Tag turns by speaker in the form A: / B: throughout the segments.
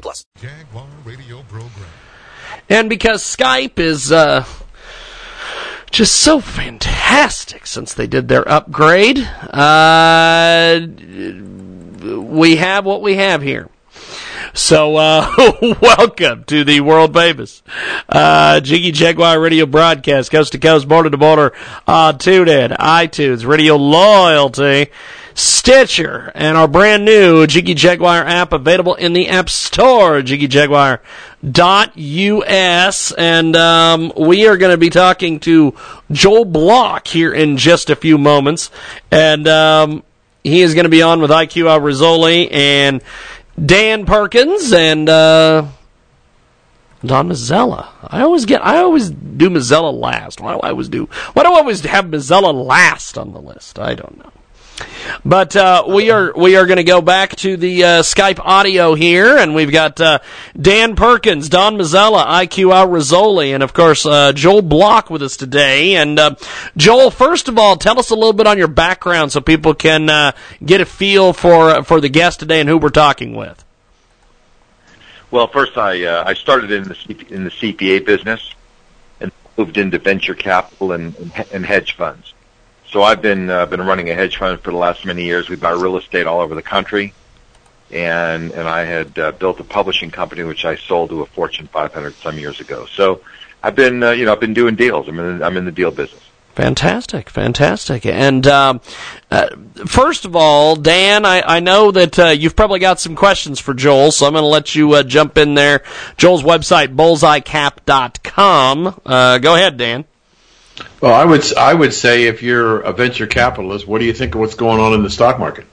A: plus.
B: Jaguar Radio Program.
C: And because Skype is uh, just so fantastic since they did their upgrade, uh, we have what we have here. So, uh, welcome to the world famous uh, Jiggy Jaguar radio broadcast, coast to coast, border to border, on TuneIn, iTunes, Radio Loyalty, Stitcher, and our brand new Jiggy Jaguar app available in the App Store, jiggyjaguar.us. And um, we are going to be talking to Joel Block here in just a few moments. And um, he is going to be on with IQ Rassooli and Dan Perkins and uh, Don Mazzella. I always get, I always do Mazzella last. Why do I always do? Why do I always have Mazzella last on the list? I don't know. But uh, we are we are going to go back to the uh, Skype audio here, and we've got uh, Dan Perkins, Don Mazzella, IQ Rassooli, and of course uh, Joel Block with us today. And uh, Joel, first of all, tell us a little bit on your background so people can uh, get a feel for for the guest today and who we're talking with.
D: Well, first I I started in the in the CPA business and moved into venture capital and, and hedge funds. So I've been uh, been running a hedge fund for the last many years. We buy real estate all over the country, and and I had uh, built a publishing company which I sold to a Fortune 500 some years ago. So I've been uh, you know I've been doing deals. I'm in I'm in the deal business.
C: Fantastic, fantastic. And um, uh, first of all, Dan, I, I know that uh, you've probably got some questions for Joel, so I'm going to let you uh, jump in there. Joel's website, bullseyecap.com. Uh, go ahead, Dan.
E: Well, I would I would say if you're a venture capitalist, what do you think of what's going on in the stock market?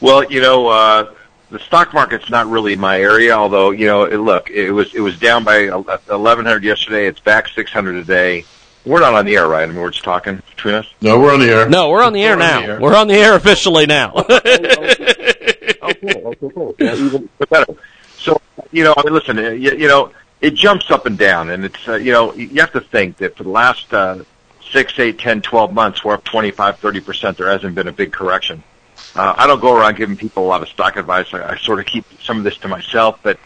D: Well, you know, uh, the stock market's not really my area. Although, you know, it, look, it was it was down by 1100 yesterday. It's back 600 today. We're not on the air, right? I mean, we're just talking between us.
E: No, we're on the air.
C: No, we're on the air
E: We're on
C: now.
E: the air.
C: We're on the air officially now.
D: Oh, cool. Okay, cool. Yeah, even better. So, you know, I mean, listen, uh, you, you know, it jumps up and down, and it's, uh, you know, you have to think that for the last uh, six, eight, ten, twelve months, we're up 25, 30%. There hasn't been a big correction. Uh, I don't go around giving people a lot of stock advice. I, I sort of keep some of this to myself, but,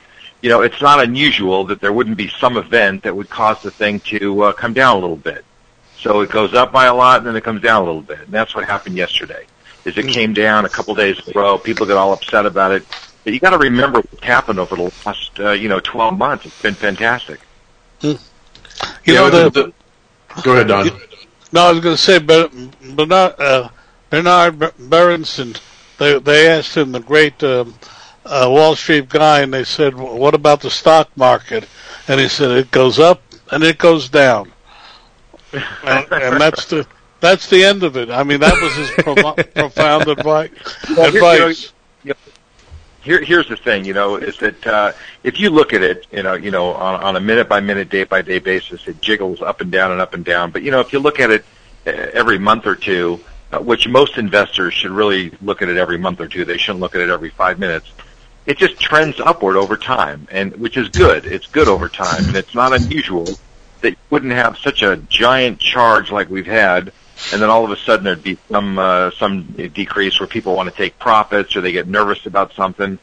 D: you know, it's not unusual that there wouldn't be some event that would cause the thing to uh, come down a little bit. So it goes up by a lot, and then it comes down a little bit. And that's what happened yesterday. Is it came down a couple days in a row. People get all upset about it. But you got to remember what's happened over the last, uh, you know, 12 months. It's been fantastic.
F: You
E: Yeah,
F: know,
E: the-
F: the,
E: the- go ahead, Don.
F: no, I was going to say, but Bernard, uh, Bernard Berenson, they they asked him, the great um, uh, Wall Street guy, and they said, "What about the stock market?" And he said, "It goes up and it goes down," and, and that's the that's the end of it. I mean, that was his pro- profound advice.
D: Well, here- you know,
F: advice.
D: Here, here's the thing, you know, is that uh, if you look at it, you know, you know, on, on a minute by minute, day by day basis, it jiggles up and down and up and down. But you know, if you look at it uh, every month or two, uh, which most investors should really look at it every month or two, they shouldn't look at it every five minutes. It just trends upward over time, and which is good. It's good over time, and it's not unusual that you wouldn't have such a giant charge like we've had, and then all of a sudden there'd be some uh, some decrease where people want to take profits or they get nervous about something.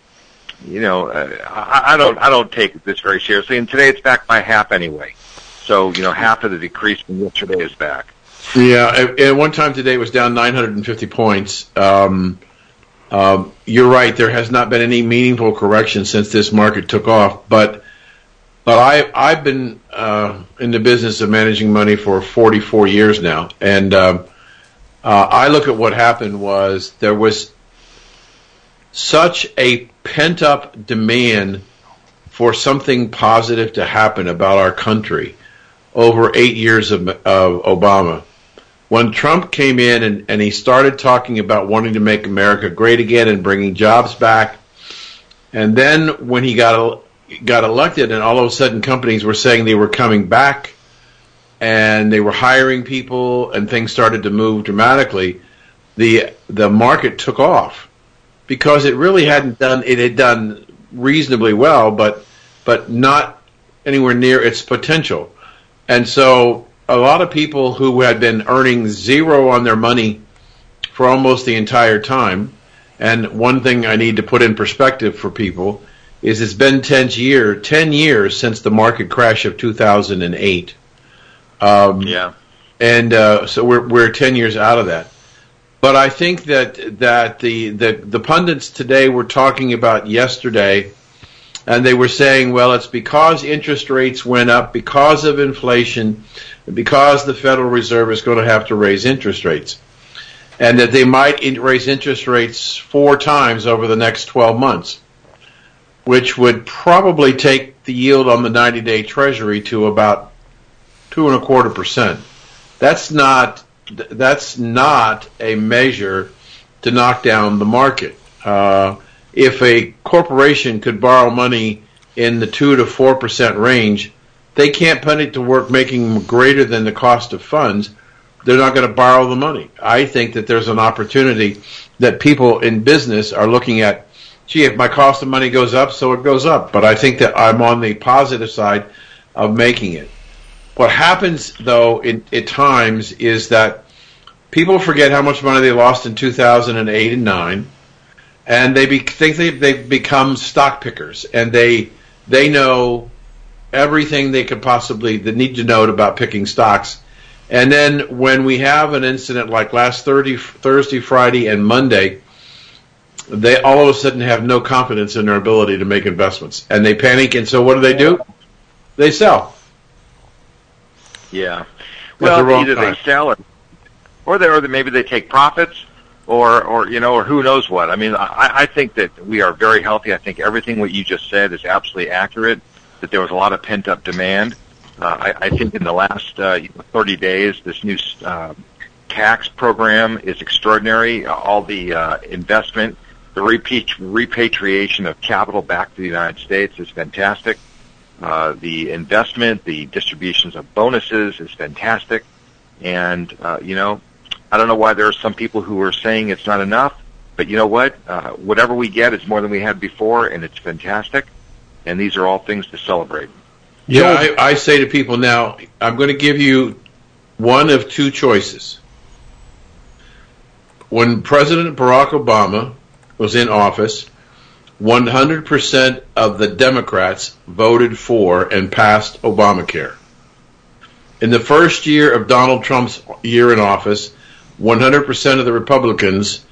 D: You know, uh, I, I don't I don't take this very seriously, and today it's back by half anyway. So you know, half of the decrease from yesterday is back.
E: Yeah, at, one time today it was down 950 points. Um, um, you're right. There has not been any meaningful correction since this market took off. But but I I've been uh, in the business of managing money for 44 years now, and um, uh, I look at what happened was there was such a pent up demand for something positive to happen about our country over eight years of, of Obama. When Trump came in and, and he started talking about wanting to make America great again and bringing jobs back, And then when he got got elected, and all of a sudden companies were saying they were coming back, and they were hiring people, and things started to move dramatically. The the market took off because it really hadn't done it had done reasonably well, but but not anywhere near its potential. And so a lot of people who had been earning zero on their money for almost the entire time. And one thing I need to put in perspective for people is it's been 10 year 10 years since the market crash of 2008. Um,
D: Yeah.
E: and uh, so we're we're ten years out of that. But I think that that the, the the pundits today were talking about yesterday, and they were saying, well, it's because interest rates went up because of inflation, because the Federal Reserve is going to have to raise interest rates, and that they might in- raise interest rates four times over the next twelve months, which would probably take the yield on the ninety-day Treasury to about two and a quarter percent. That's not that's not a measure to knock down the market. Uh, if a corporation could borrow money in the two to four percent range, they can't put it to work making greater than the cost of funds. They're not going to borrow the money. I think that there's an opportunity that people in business are looking at. Gee, if my cost of money goes up, so it goes up. But I think that I'm on the positive side of making it. What happens though in, at times is that people forget how much money they lost in 2008 and 9 and they be, think they, they've become stock pickers and they they know everything they could possibly they need to know about picking stocks and then when we have an incident like last 30, Thursday, Friday, and Monday, they all of a sudden have no confidence in their ability to make investments, and they panic. And so, what do they do? They sell.
D: Yeah. Well,
E: wrong
D: either
E: time.
D: they sell it, or they, or they, maybe they take profits, or, or you know, or who knows what. I mean, I, I think that we are very healthy. I think everything what you just said is absolutely accurate. That there was a lot of pent up demand. Uh, I, I think in the last uh, 30 days, this new uh, tax program is extraordinary. All the uh, investment, the repatri- repatriation of capital back to the United States is fantastic. Uh, the investment, the distributions of bonuses is fantastic. And, uh, you know, I don't know why there are some people who are saying it's not enough, but you know what? Uh, whatever we get is more than we had before, and it's fantastic. And these are all things to celebrate.
E: Yeah, I, I say to people now, I'm going to give you one of two choices. When President Barack Obama was in office, 100% of the Democrats voted for and passed Obamacare. In the first year of Donald Trump's year in office, 100% of the Republicans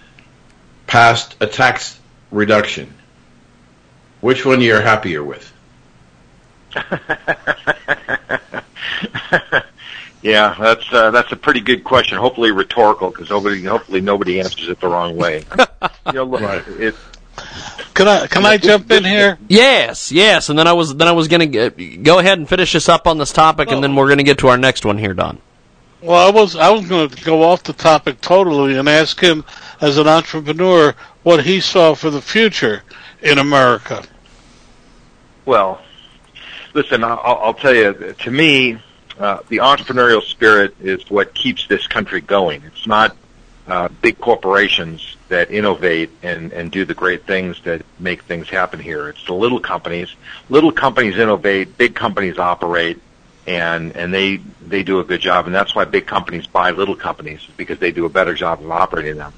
E: passed a tax reduction. Which one you're happier with?
D: Yeah, that's uh, that's a pretty good question. Hopefully rhetorical, because nobody hopefully nobody answers it the wrong way. you know, look,
E: Right.
D: it,
F: Can I can I jump in here?
C: Yes, yes, and then I was then I was going to go ahead and finish us up on this topic, and then we're going to get to our next one here, Don.
F: Well, I was I was going to go off the topic totally and ask him as an entrepreneur what he saw for the future in America.
D: Well, listen, I'll, I'll tell you. To me, uh, the entrepreneurial spirit is what keeps this country going. It's not uh, big corporations that innovate and, and do the great things that make things happen here. It's the little companies. Little companies innovate, big companies operate, and and they they do a good job. And that's why big companies buy little companies because they do a better job of operating them.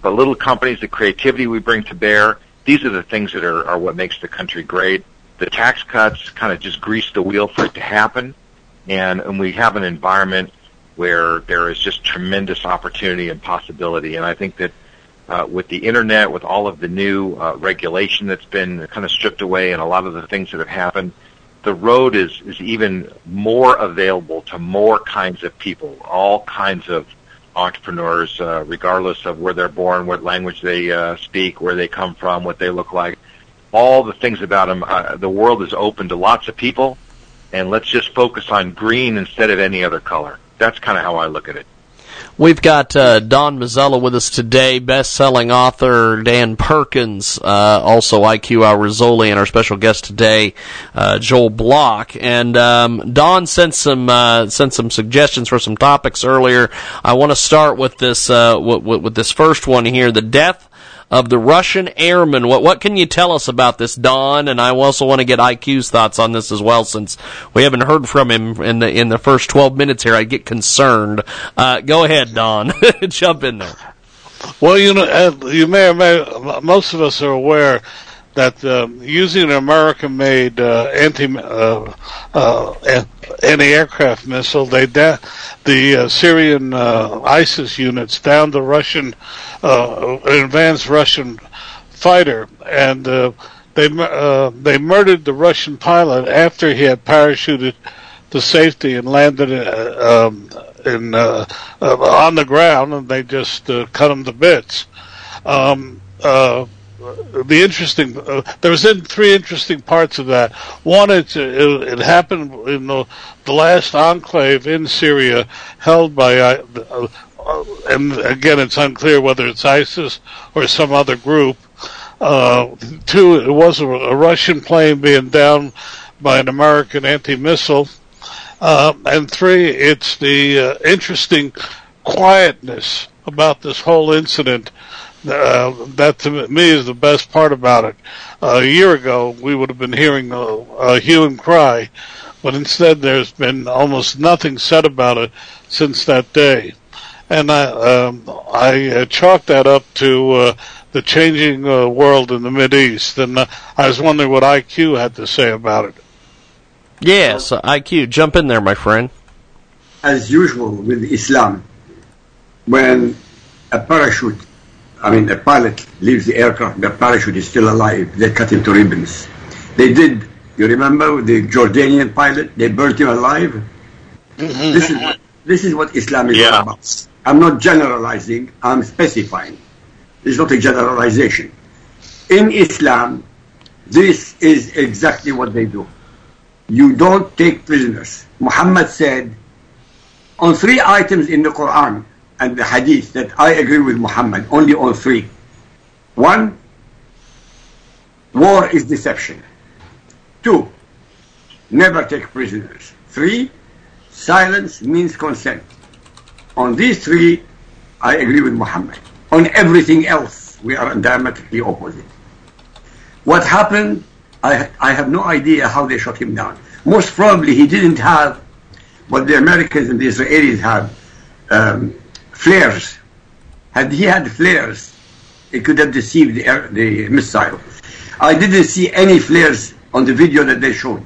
D: But little companies, the creativity we bring to bear, these are the things that are, are what makes the country great. The tax cuts kind of just grease the wheel for it to happen, and and we have an environment where there is just tremendous opportunity and possibility. And I think that uh, with the internet, with all of the new uh, regulation that's been kind of stripped away, and a lot of the things that have happened, the road is is even more available to more kinds of people, all kinds of entrepreneurs, uh, regardless of where they're born, what language they uh, speak, where they come from, what they look like, all the things about them. Uh, the world is open to lots of people, and let's just focus on green instead of any other color. That's kind of how I look at it.
C: We've got uh, Don Mazzella with us today, best-selling author Dan Perkins, uh, also IQ Rassooli, and our special guest today, uh, Joel Block. And um, Don sent some uh, sent some suggestions for some topics earlier. I want to start with this uh, with this first one here: the death of the Russian airmen. What what can you tell us about this, Don? And I also want to get IQ's thoughts on this as well, since we haven't heard from him in the in the first twelve minutes here. I get concerned. Uh, go ahead, Don. Jump in there.
F: Well, you know, uh, you may or may most of us are aware that uh, using an American-made uh, anti uh, uh, anti-aircraft missile, they da- the uh, Syrian uh, ISIS units downed the Russian uh, advanced Russian fighter, and they uh, they murdered the Russian pilot after he had parachuted to safety and landed um, in on the ground, and they just cut him to bits. Um, uh, the interesting uh, there was in three interesting parts of that. One, it it, it happened in the, the last enclave in Syria held by. Uh, uh, and again, it's unclear whether it's ISIS or some other group. Uh, two, it was a, a Russian plane being down by an American anti-missile. Uh, and three, it's the uh, interesting quietness about this whole incident. Uh, that to me is the best part about it. Uh, a year ago, we would have been hearing a, a hue and cry, but instead there's been almost nothing said about it since that day. And I, um, I uh, chalked that up to uh, the changing uh, world in the Mid East, and uh, I was wondering what IQ had to say about it.
C: Yes, IQ, jump in there, my friend.
G: as usual with Islam, when a parachute, I mean, a pilot leaves the aircraft, the parachute is still alive, they cut him to ribbons. They did, you remember the Jordanian pilot? They burnt him alive. Mm-hmm. This is what, this is what Islam is
D: Yeah.
G: about. I'm not generalizing, I'm specifying. It's not a generalization. In Islam, this is exactly what they do. You don't take prisoners. Muhammad said, on three items in the Quran and the Hadith that I agree with Muhammad, only on three. One, war is deception. Two, never take prisoners. Three, silence means consent. On these three, I agree with Muhammad. On everything else, we are diametrically opposite. What happened, I, I have no idea how they shot him down. Most probably he didn't have what the Americans and the Israelis have, um, flares. Had he had flares, it could have deceived the, air, the missile. I didn't see any flares on the video that they showed.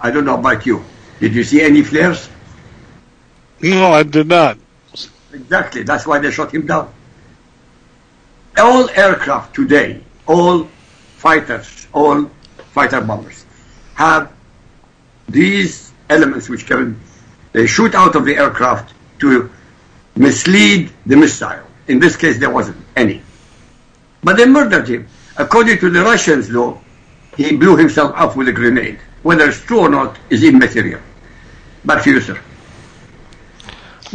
G: I don't know about you. Did you see any flares?
F: No, I did not.
G: Exactly. That's why they shot him down. All aircraft today, all fighters, all fighter bombers, have these elements which can they shoot out of the aircraft to mislead the missile. In this case, there wasn't any. But they murdered him. According to the Russians, though, he blew himself up with a grenade. Whether it's true or not is immaterial. Back to you, sir.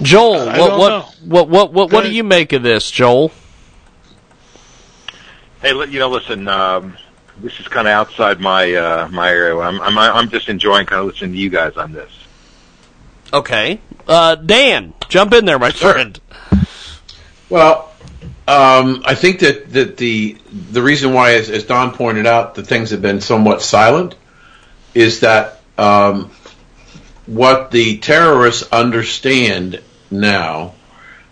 C: Joel, what
F: don't
C: what, what what what what do you make of this, Joel?
D: Hey, you know, listen. Um, this is kind of outside my uh, my area. I'm I'm I'm just enjoying kind of listening to you guys on this.
C: Okay, uh, Dan, jump in there, my friend.
E: Well, um, I think that, that the the reason why, as, as Don pointed out, the things have been somewhat silent is that um, what the terrorists understand now,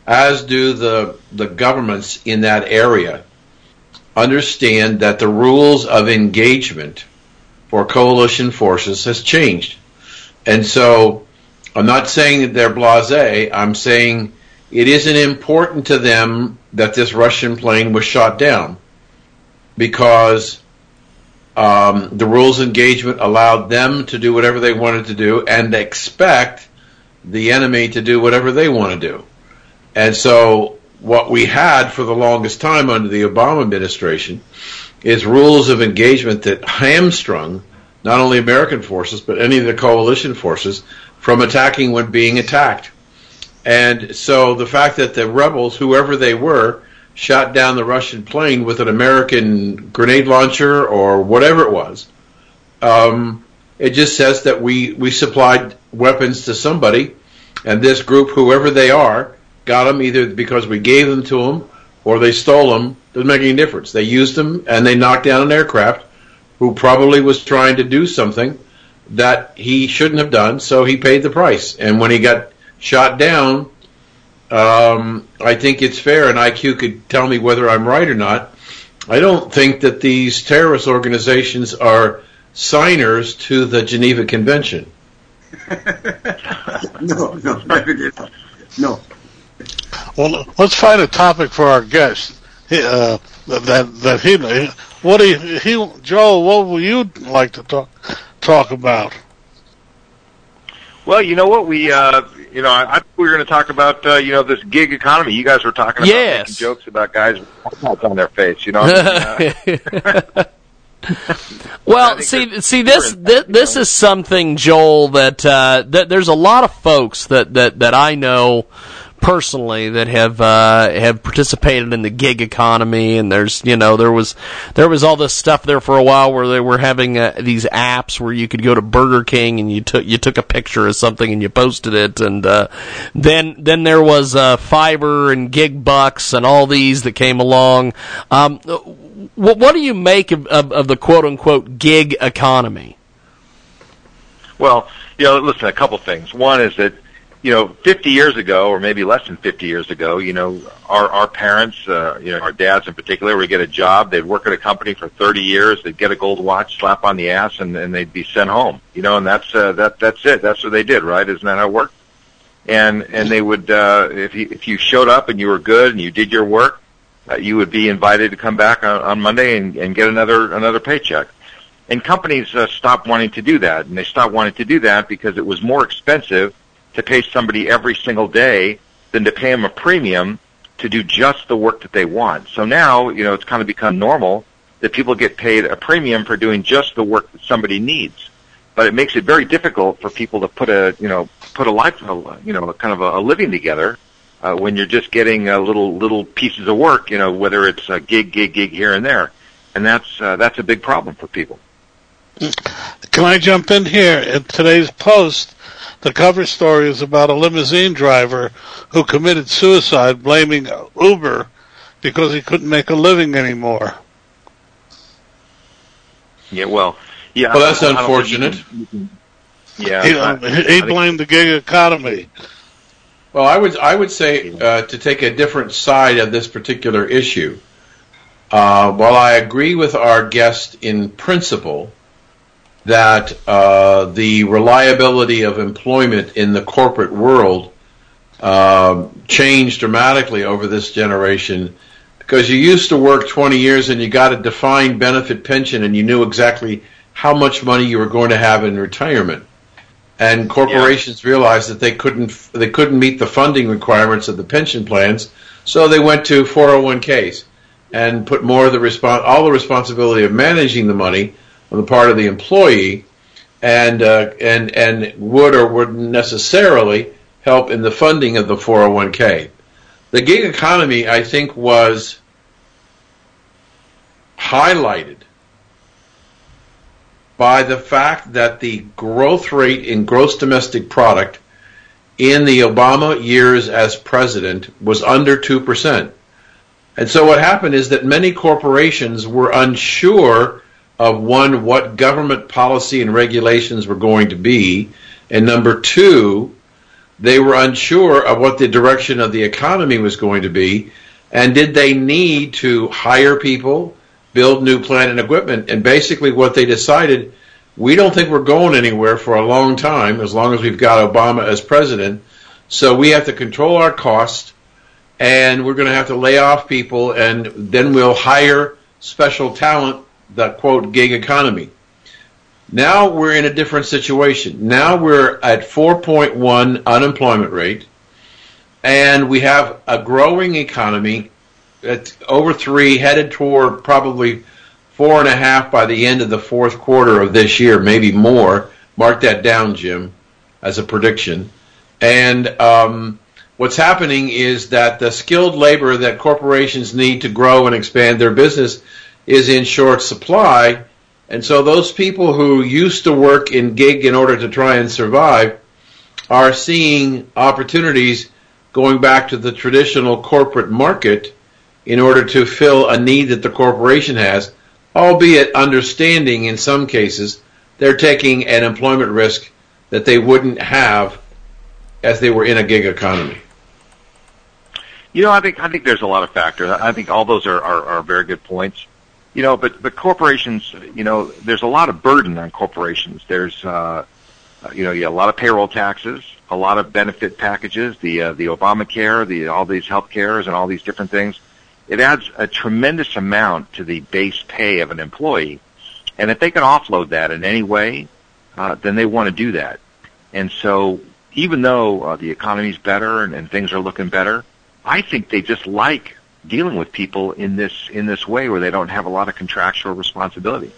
E: as do the the governments in that area, understand that the rules of engagement for coalition forces has changed, and so I'm not saying that they're blasé. I'm saying it isn't important to them that this Russian plane was shot down because um, the rules of engagement allowed them to do whatever they wanted to do and expect the enemy to do whatever they want to do. And so, what we had for the longest time under the Obama administration is rules of engagement that hamstrung not only American forces but any of the coalition forces from attacking when being attacked. And so the fact that the rebels, whoever they were, shot down the Russian plane with an American grenade launcher or whatever it was, um, it just says that we, we supplied weapons to somebody, and this group, whoever they are, got them either because we gave them to them or they stole them. Doesn't make any difference. They used them and they knocked down an aircraft who probably was trying to do something that he shouldn't have done, so he paid the price. And when he got shot down, um, I think it's fair, and IQ could tell me whether I'm right or not. I don't think that these terrorist organizations are signers to the Geneva Convention.
G: no, no, definitely not. No.
F: Well, let's find a topic for our guest. He, uh, that that he what do you, he Joel? What would you like to talk talk about?
D: Well, you know what we, uh, you know, I, I we were going to talk about, uh, you know, this gig economy. You guys were talking about
C: Yes.
D: making jokes about guys with hats on their face. You know, I mean, uh,
C: Well, see, see this
D: different,
C: this, this is something, Joel, that uh, that there's a lot of folks that that that I know personally that have uh, have participated in the gig economy, and there's you know there was there was all this stuff there for a while where they were having uh, these apps where you could go to Burger King and you took you took a picture of something and you posted it, and uh, then then there was uh, Fiverr and Gig Bucks and all these that came along. Um, what, what do you make of, of, of the quote unquote gig economy?
D: Well, you know, listen, a couple things. One is that, you know, 50 years ago, or maybe less than 50 years ago, you know, our, our parents, uh, you know, our dads in particular, would get a job, they'd work at a company for 30 years, they'd get a gold watch, slap on the ass, and, and they'd be sent home. You know, and that's, uh, that, that's it. That's what they did, right? Isn't that how it worked? And, and they would, uh, if you, if you showed up and you were good and you did your work, uh, you would be invited to come back on, on Monday and, and get another, another paycheck. And companies uh, stopped wanting to do that, and they stopped wanting to do that because it was more expensive to pay somebody every single day than to pay them a premium to do just the work that they want. So now, you know, it's kind of become normal that people get paid a premium for doing just the work that somebody needs. But it makes it very difficult for people to put a, you know, put a life, you know, kind of a, a living together uh, when you're just getting uh, little little pieces of work, you know, whether it's a gig, gig, gig here and there, and that's uh, that's a big problem for people.
F: Can I jump in here? In today's post, the cover story is about a limousine driver who committed suicide blaming Uber because he couldn't make a living anymore.
D: Yeah, well, yeah.
E: Well, that's
D: I don't you
E: unfortunate.
D: can- Yeah,
F: He,
D: I-
F: he
D: I think-
F: blamed the gig economy.
E: Well, I would I would say uh, to take a different side of this particular issue. Uh, while I agree with our guest in principle that uh, the reliability of employment in the corporate world uh, changed dramatically over this generation, because you used to work 20 years and you got a defined benefit pension and you knew exactly how much money you were going to have in retirement. And corporations realized that they couldn't they couldn't meet the funding requirements of the pension plans, so they went to 401ks and put more of the respon all the responsibility of managing the money on the part of the employee, and uh, and and would or wouldn't necessarily help in the funding of the 401k. The gig economy, I think, was highlighted by the fact that the growth rate in gross domestic product in the Obama years as president was under 2%. And so what happened is that many corporations were unsure of one, what government policy and regulations were going to be, and number two, they were unsure of what the direction of the economy was going to be, and did they need to hire people, build new plant and equipment, and basically what they decided, we don't think we're going anywhere for a long time, as long as we've got Obama as president, so we have to control our costs, and we're going to have to lay off people, and then we'll hire special talent, the quote gig economy. Now we're in a different situation. Now we're at 4.1 unemployment rate, and we have a growing economy at over three, headed toward probably four and a half by the end of the fourth quarter of this year, maybe more. Mark that down, Jim, as a prediction. And um, what's happening is that the skilled labor that corporations need to grow and expand their business is in short supply. And so those people who used to work in gig in order to try and survive are seeing opportunities going back to the traditional corporate market in order to fill a need that the corporation has, albeit understanding in some cases they're taking an employment risk that they wouldn't have as they were in a gig economy.
D: You know, I think I think there's a lot of factors. I think all those are, are, are very good points. You know, but but corporations, you know, there's a lot of burden on corporations. There's uh, you know, you a lot of payroll taxes, a lot of benefit packages, the uh, the Obamacare, the all these health cares and all these different things. It adds a tremendous amount to the base pay of an employee. And if they can offload that in any way, uh, then they want to do that. And so even though uh, the economy's better and, and things are looking better, I think they just like dealing with people in this in this way where they don't have a lot of contractual responsibility.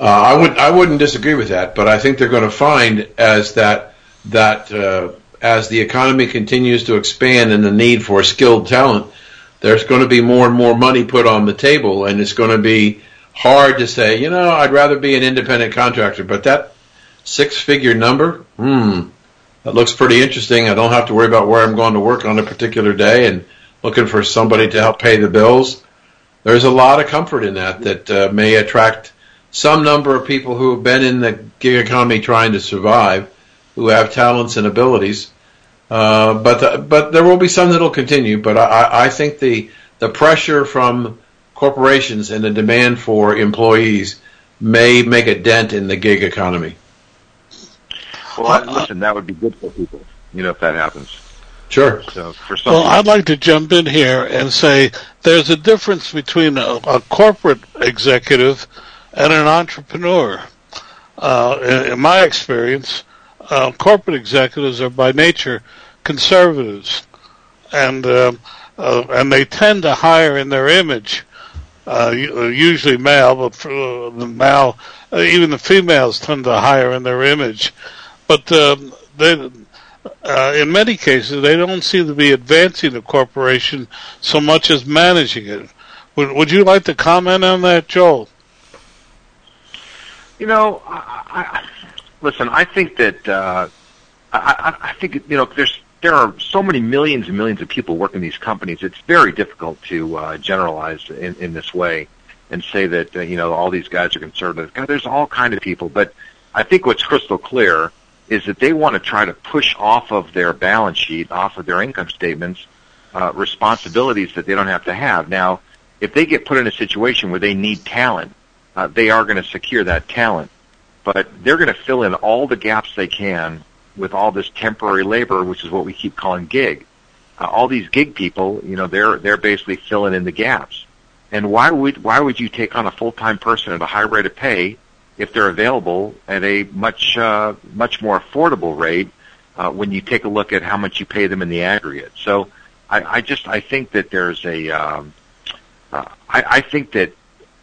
E: Uh, I would I wouldn't disagree with that, but I think they're going to find as that that uh, as the economy continues to expand and the need for skilled talent, there's going to be more and more money put on the table, and it's going to be hard to say, you know, I'd rather be an independent contractor, but that six-figure number, hmm, that looks pretty interesting. I don't have to worry about where I'm going to work on a particular day and looking for somebody to help pay the bills. There's a lot of comfort in that that uh, may attract some number of people who have been in the gig economy trying to survive, who have talents and abilities. Uh, but the, but there will be some that will continue. But I, I think the the pressure from corporations and the demand for employees may make a dent in the gig economy.
D: Well, I, listen, that would be good for people, you know, if that happens.
E: Sure.
D: So for some
F: Well,
D: people,
F: I'd like to jump in here and say there's a difference between a, a corporate executive and an entrepreneur. Uh, in, in my experience, uh, corporate executives are by nature conservatives, and um, uh, and they tend to hire in their image. Uh, uh, usually male, but for, uh, the male, uh, even the females tend to hire in their image. But um, they, uh, in many cases, they don't seem to be advancing the corporation so much as managing it. Would, would you like to comment on that, Joel?
D: You know, I, I, listen. I think that uh, I, I, think you know there's there are so many millions and millions of people working in these companies. It's very difficult to uh, generalize in, in this way and say that uh, you know all these guys are conservative. God, there's all kind of people, but I think what's crystal clear is that they want to try to push off of their balance sheet, off of their income statements, uh, responsibilities that they don't have to have. Now, if they get put in a situation where they need talent, uh, they are going to secure that talent. But they're going to fill in all the gaps they can with all this temporary labor, which is what we keep calling gig. Uh, all these gig people, you know, they're they're basically filling in the gaps. And why would why would you take on a full time person at a high rate of pay if they're available at a much uh, much more affordable rate uh, when you take a look at how much you pay them in the aggregate? So I, I just I think that there's a um, uh, I, I think that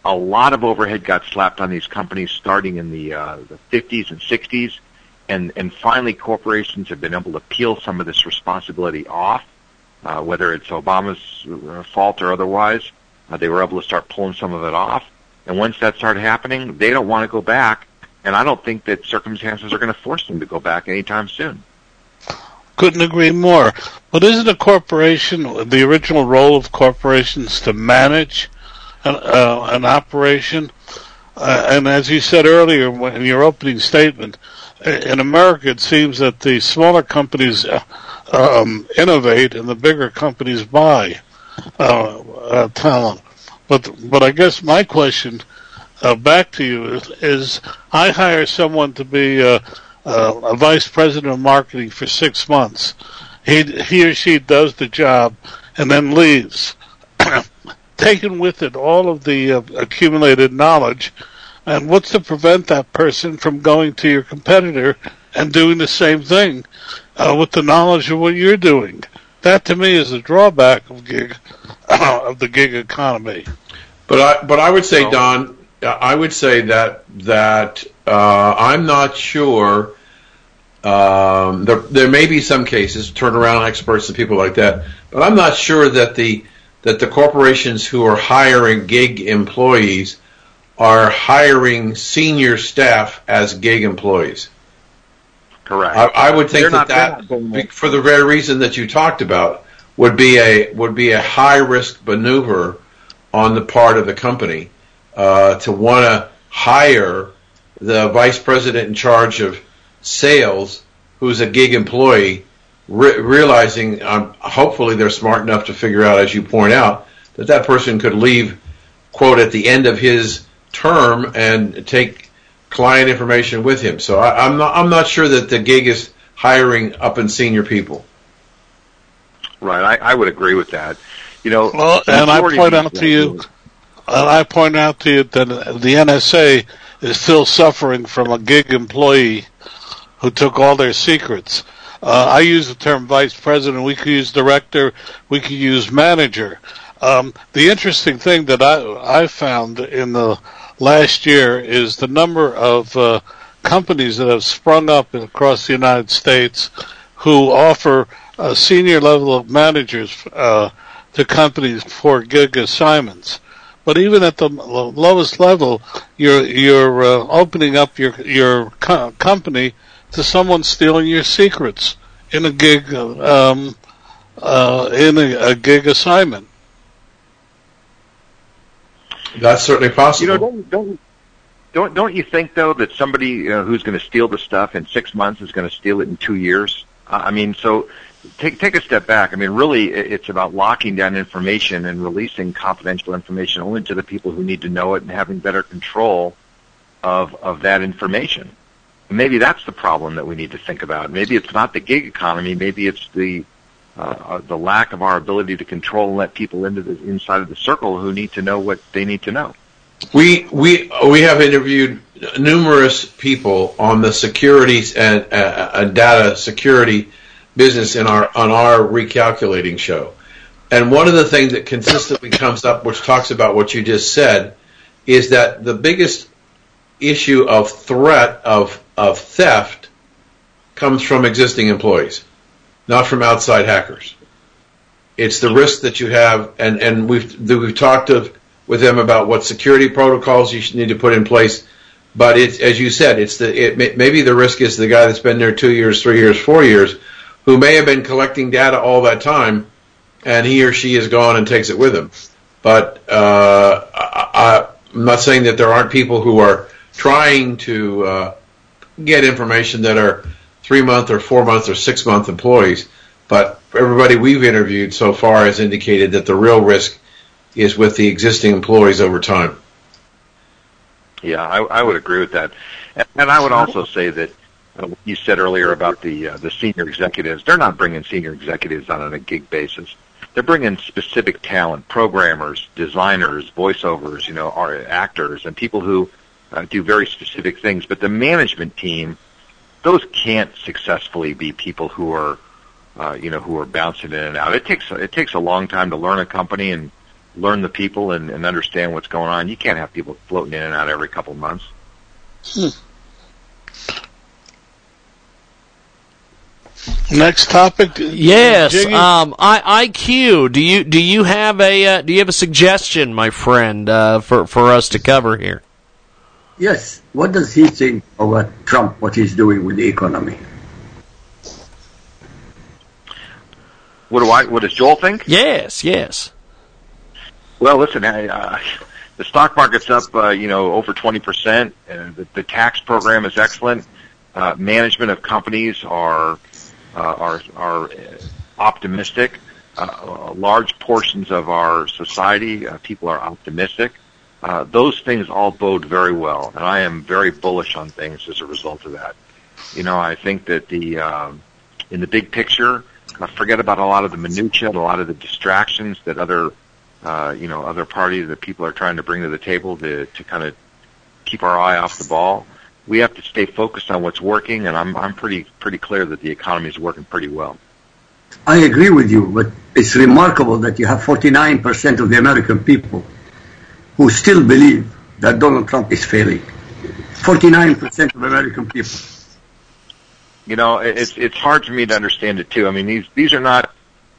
D: a lot of overhead got slapped on these companies starting in the uh, the 50s and 60s, and and finally corporations have been able to peel some of this responsibility off, uh, whether it's Obama's uh, fault or otherwise. Uh, they were able to start pulling some of it off, and once that started happening, they don't want to go back, and I don't think that circumstances are going to force them to go back anytime soon.
F: Couldn't agree more. But isn't a corporation the original role of corporations to manage an, uh, an operation? Uh, and as you said earlier in your opening statement, in America it seems that the smaller companies uh, um, innovate and the bigger companies buy uh, uh, talent. But but I guess my question uh, back to you is, is I hire someone to be uh, uh, a vice president of marketing for six months. He he or she does the job and then leaves, taking with it all of the uh, accumulated knowledge. And what's to prevent that person from going to your competitor and doing the same thing uh, with the knowledge of what you're doing? That to me is a drawback of gig of the gig economy.
E: But I but I would say,
D: Well-
E: Don, I would say that that uh, I'm not sure Um, there, there may be some cases, turnaround experts and people like that, but I'm not sure that the that the corporations who are hiring gig employees are hiring senior staff as gig employees.
D: Correct.
E: I, I would think
D: They're
E: that that,
D: not going
E: be- for the very reason that you talked about, would be a would be a high risk maneuver on the part of the company uh, to want to hire the vice president in charge of sales, who's a gig employee, re- realizing um, hopefully they're smart enough to figure out, as you point out, that that person could leave, quote, at the end of his term and take client information with him. So I, I'm not I'm not sure that the gig is hiring up and senior people.
D: Right. I, I would agree with that. You know,
F: Well, and I point out to you, and I point out to you that the NSA is still suffering from a gig employee who took all their secrets. Uh, I use the term vice president. We could use director. We could use manager. Um, the interesting thing that I I found in the last year is the number of uh, companies that have sprung up across the United States who offer senior level of managers uh, to companies for gig assignments. But even at the lowest level, you're you're uh, opening up your your co- company to someone stealing your secrets in a gig um, uh, in a, a gig assignment.
E: That's certainly possible.
D: You know, don't don't don't don't you think though that somebody you know, who's going to steal the stuff in six months is going to steal it in two years? I mean, so take take a step back. I mean, really, it's about locking down information and releasing confidential information only to the people who need to know it and having better control of of that information. Maybe that's the problem that we need to think about. Maybe it's not the gig economy. Maybe it's the uh, uh, the lack of our ability to control and let people into the inside of the circle who need to know what they need to know.
E: We we we have interviewed numerous people on the securities and uh, uh, data security business in our on our recalculating show, and one of the things that consistently comes up, which talks about what you just said, is that the biggest issue of threat of of theft comes from existing employees, not from outside hackers. It's the risk that you have, and and we've we've talked of with them about what security protocols you should need to put in place. But it's as you said, it's the it maybe the risk is the guy that's been there two years, three years, four years, who may have been collecting data all that time, and he or she is gone and takes it with him. But uh, I, I'm not saying that there aren't people who are trying to uh, get information that are three month or four month or six month employees. But everybody we've interviewed so far has indicated that the real risk is with the existing employees over time.
D: Yeah, I, I would agree with that, and, I would also say that uh, you said earlier about the uh, the senior executives. They're not bringing senior executives on a gig basis. They're bringing specific talent, programmers, designers, voiceovers, you know, actors, and people who uh, do very specific things. But the management team, those can't successfully be people who are, uh, you know, who are bouncing in and out. It takes it takes a long time to learn a company and learn the people and, and understand what's going on. You can't have people floating in and out every couple of months.
F: Next topic.
C: Yes,
F: Jiggy?
C: um, I, IQ. Do you do you have a uh, do you have a suggestion, my friend, uh, for for us to cover here?
G: Yes. What does he think about Trump, what he's doing with the economy?
D: What do I? What does Joel think?
C: Yes, yes.
D: Well, listen, I, uh, the stock market's up, uh, you know, over twenty percent. Uh, the, the tax program is excellent. Uh, management of companies are uh, are are uh, optimistic. Uh, large portions of our society, uh, people are optimistic. Uh, those things all bode very well, and I am very bullish on things as a result of that. You know, I think that the um, in the big picture, uh, forget about a lot of the minutia, a lot of the distractions that other uh, you know, other parties that people are trying to bring to the table to, to kind of keep our eye off the ball. We have to stay focused on what's working, and I'm, I'm pretty, pretty clear that the economy is working pretty well.
G: I agree with you, but it's remarkable that you have 49% of the American people who still believe that Donald Trump is failing. 49% of American people.
D: You know, it's it's hard for me to understand it too. I mean, these these are not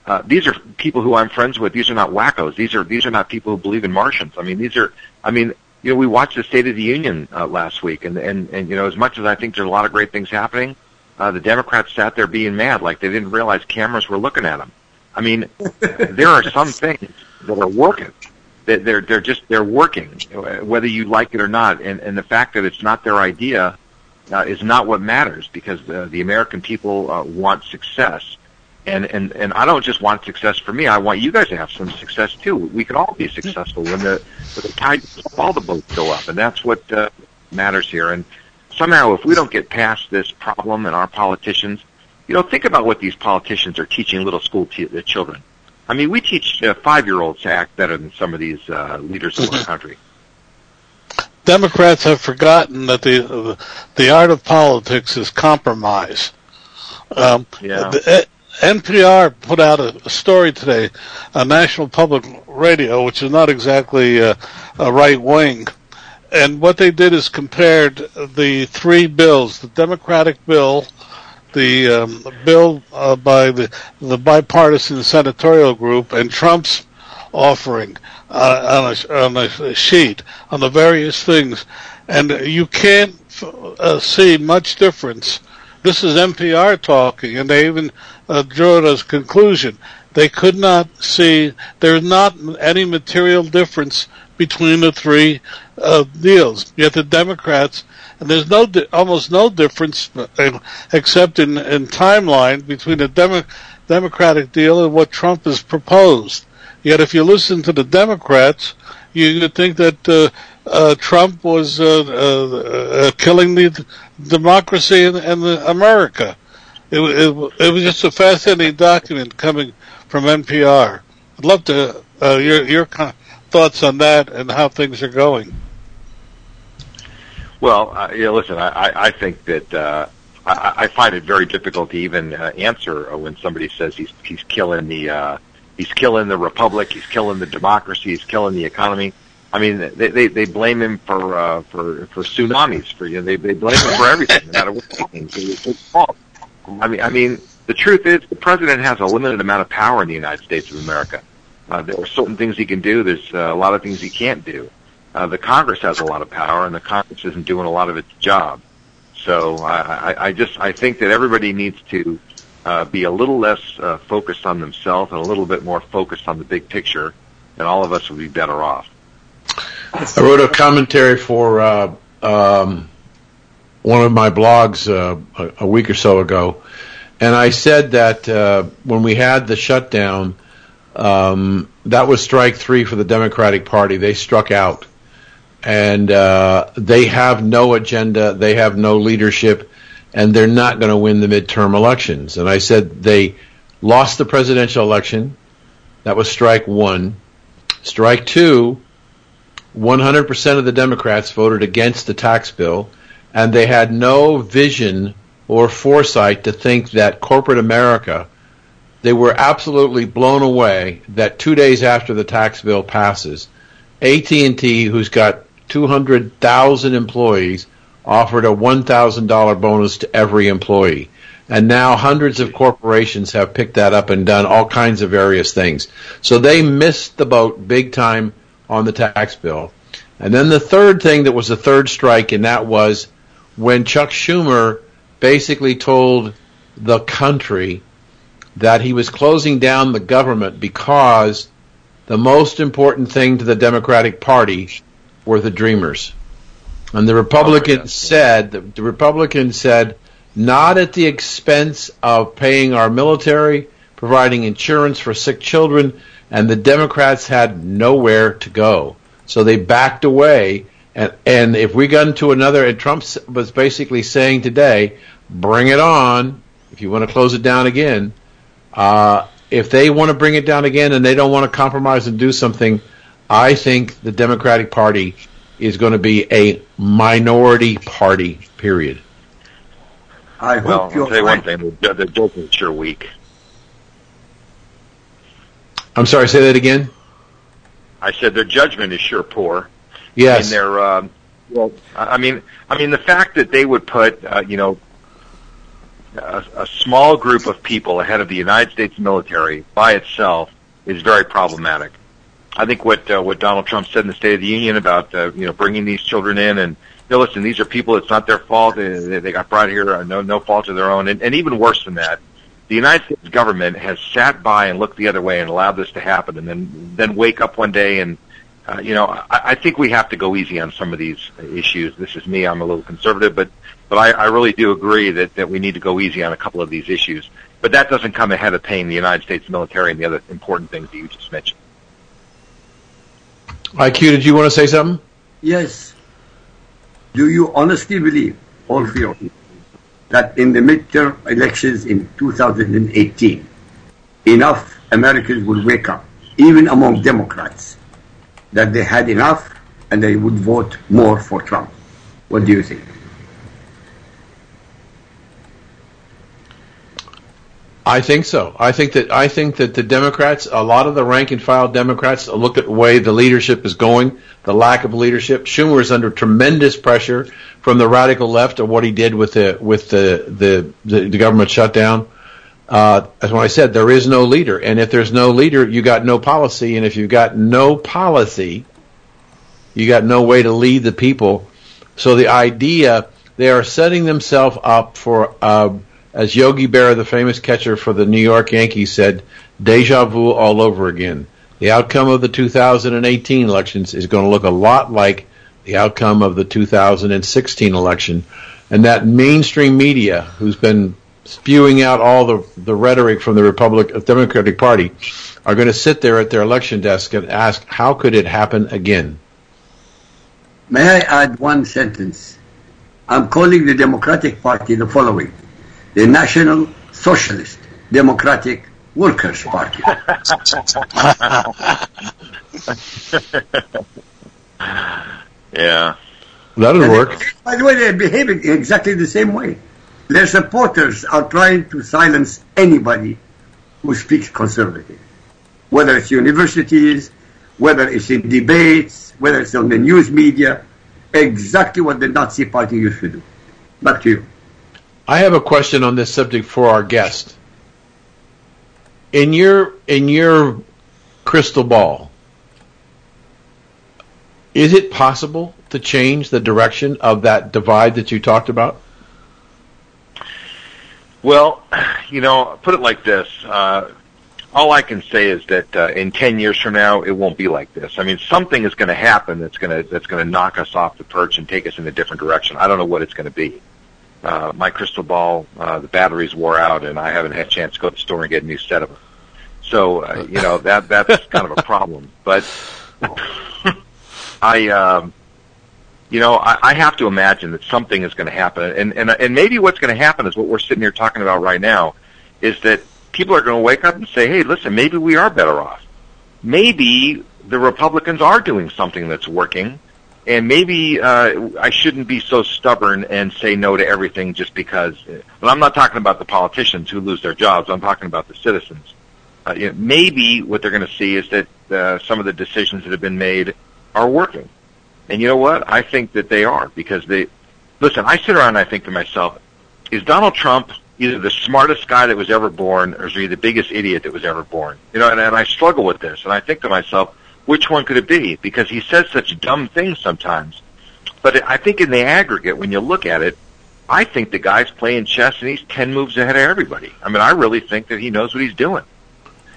D: uh, these are people who I'm friends with. These are not wackos. These are these are not people who believe in Martians. I mean, these are. I mean, you know, we watched the State of the Union uh, last week, and and and you know, as much as I think there's a lot of great things happening, uh, the Democrats sat there being mad, like they didn't realize cameras were looking at them. I mean, there are some things that are working. They're they're just they're working, whether you like it or not. And and the fact that it's not their idea uh, is not what matters because uh, the American people uh, want success. And, and and I don't just want success for me. I want you guys to have some success too. We can all be successful when the when the tide all the boats go up, and that's what uh, matters here. And somehow, if we don't get past this problem, and our politicians, you know, think about what these politicians are teaching little school t- children. I mean, we teach uh, five-year-olds to act better than some of these uh, leaders of our country.
F: Democrats have forgotten that the the art of politics is compromise. Um,
D: Yeah.
F: the, eh, NPR put out a, a story today, a National Public Radio, which is not exactly uh, a right wing, and what they did is compared the three bills: the Democratic bill, the um, bill uh, by the the bipartisan senatorial group, and Trump's offering uh, on, a, on a sheet on the various things, and you can't uh, see much difference. This is NPR talking, and they even uh, drew it as conclusion. They could not see there's not any material difference between the three uh, deals. Yet the Democrats, and there's no di- almost no difference uh, except in, in timeline between the Demo- Democratic deal and what Trump has proposed. Yet if you listen to the Democrats, you would think that uh, uh, Trump was uh, uh, killing the democracy and, in the America. It, it, it was just a fascinating document coming from NPR. I'd love to uh, your your thoughts on that and how things are going.
D: Well, uh, yeah, listen, I, I, think that uh, I, I find it very difficult to even uh, answer uh, when somebody says he's he's killing the uh, he's killing the republic, he's killing the democracy, he's killing the economy. I mean, they they, they blame him for uh, for for tsunamis, for you know, they they blame him for everything, no matter what's happening. It's fault. I mean, I mean, the truth is, the president has a limited amount of power in the United States of America. Uh, there are certain things he can do. There's uh, a lot of things he can't do. Uh, the Congress has a lot of power, and the Congress isn't doing a lot of its job. So I, I, I just I think that everybody needs to uh, be a little less uh, focused on themselves and a little bit more focused on the big picture, and all of us will be better off.
E: I wrote a commentary for uh, um, one of my blogs uh, a, a week or so ago, and I said that uh, when we had the shutdown, um, that was strike three for the Democratic Party. They struck out, and uh, they have no agenda, they have no leadership, and they're not going to win the midterm elections. And I said they lost the presidential election. That was strike one. Strike two 100% of the Democrats voted against the tax bill, and they had no vision or foresight to think that corporate America, they were absolutely blown away that two days after the tax bill passes, AT&T, who's got 200,000 employees, offered a $1,000 bonus to every employee. And now hundreds of corporations have picked that up and done all kinds of various things. So they missed the boat big time on the tax bill. And then the third thing that was the third strike, and that was when Chuck Schumer basically told the country that he was closing down the government because the most important thing to the Democratic Party were the Dreamers. And the Republicans said, the, the Republicans said, not at the expense of paying our military, providing insurance for sick children, and the Democrats had nowhere to go. So they backed away. And, and if we got into another, and Trump was basically saying today, bring it on if you want to close it down again. Uh, if they want to bring it down again and they don't want to compromise and do something, I think the Democratic Party is going to be a minority party, period.
G: I
D: Well,
G: hope
D: I'll
G: you're
D: tell you one thing: the, the joke is sure weak.
E: I'm sorry, say that again?
D: I said their judgment is sure poor.
E: Yes.
D: And their um, well, I I mean, I mean the fact that they would put, uh, you know, a, a small group of people ahead of the United States military by itself is very problematic. I think what uh, what Donald Trump said in the State of the Union about uh, you know bringing these children in and you know, listen, these are people. It's not their fault. They, they got brought here, uh, no no fault of their own. And, and even worse than that, the United States government has sat by and looked the other way and allowed this to happen, and then then wake up one day and uh, you know I, I think we have to go easy on some of these issues. This is me. I'm a little conservative, but but I, I really do agree that that we need to go easy on a couple of these issues. But that doesn't come ahead of paying the United States military and the other important things that you just mentioned.
E: IQ, did you want to say something?
G: Yes. Do you honestly believe, all three of you, that in the midterm elections in 2018, enough Americans would wake up, even among Democrats, that they had enough and they would vote more for Trump? What do you think?
E: I think so. I think that I think that the Democrats, a lot of the rank and file Democrats, look at the way the leadership is going, the lack of leadership. Schumer is under tremendous pressure from the radical left of what he did with the with the the, the, the government shutdown. Uh, as when I said, there is no leader, and if there's no leader, you got no policy, and if you've got no policy, you got no way to lead the people. So the idea they are setting themselves up for. Uh, as Yogi Berra, the famous catcher for the New York Yankees, said, deja vu all over again. The outcome of the 2018 elections is going to look a lot like the outcome of the 2016 election. And that mainstream media, who's been spewing out all the, the rhetoric from the Republic, Democratic Party, are going to sit there at their election desk and ask, how could it happen again?
G: May I add one sentence? I'm calling the Democratic Party the following the National Socialist Democratic Workers' Party.
D: yeah.
E: That'll and work.
G: They, by the way, they're behaving exactly the same way. Their supporters are trying to silence anybody who speaks conservative, whether it's universities, whether it's in debates, whether it's on the news media, exactly what the Nazi Party used to do. Back to you.
E: I have a question on this subject for our guest. In your in your crystal ball, is it possible to change the direction of that divide that you talked about?
D: Well, you know, put it like this. Uh, all I can say is that uh, in 10 years from now, it won't be like this. I mean, something is going to happen that's going to that's going to knock us off the perch and take us in a different direction. I don't know what it's going to be uh, my crystal ball, uh, the batteries wore out, and I haven't had a chance to go to the store and get a new set of them. So, uh, you know, that that's kind of a problem. But I, um, you know, I, I have to imagine that something is going to happen, and and and maybe what's going to happen is what we're sitting here talking about right now, is that people are going to wake up and say, "Hey, listen, maybe we are better off. Maybe the Republicans are doing something that's working." And maybe uh, I shouldn't be so stubborn and say no to everything just because. But I'm not talking about the politicians who lose their jobs. I'm talking about the citizens. Uh, you know, maybe what they're going to see is that uh, some of the decisions that have been made are working. And you know what? I think that they are because they. Listen, I sit around and I think to myself, is Donald Trump either the smartest guy that was ever born, or is he the biggest idiot that was ever born? You know, and, and I struggle with this, and I think to myself which one could it be? Because he says such dumb things sometimes. But I think in the aggregate, when you look at it, I think the guy's playing chess and he's 10 moves ahead of everybody. I mean, I really think that he knows what he's doing.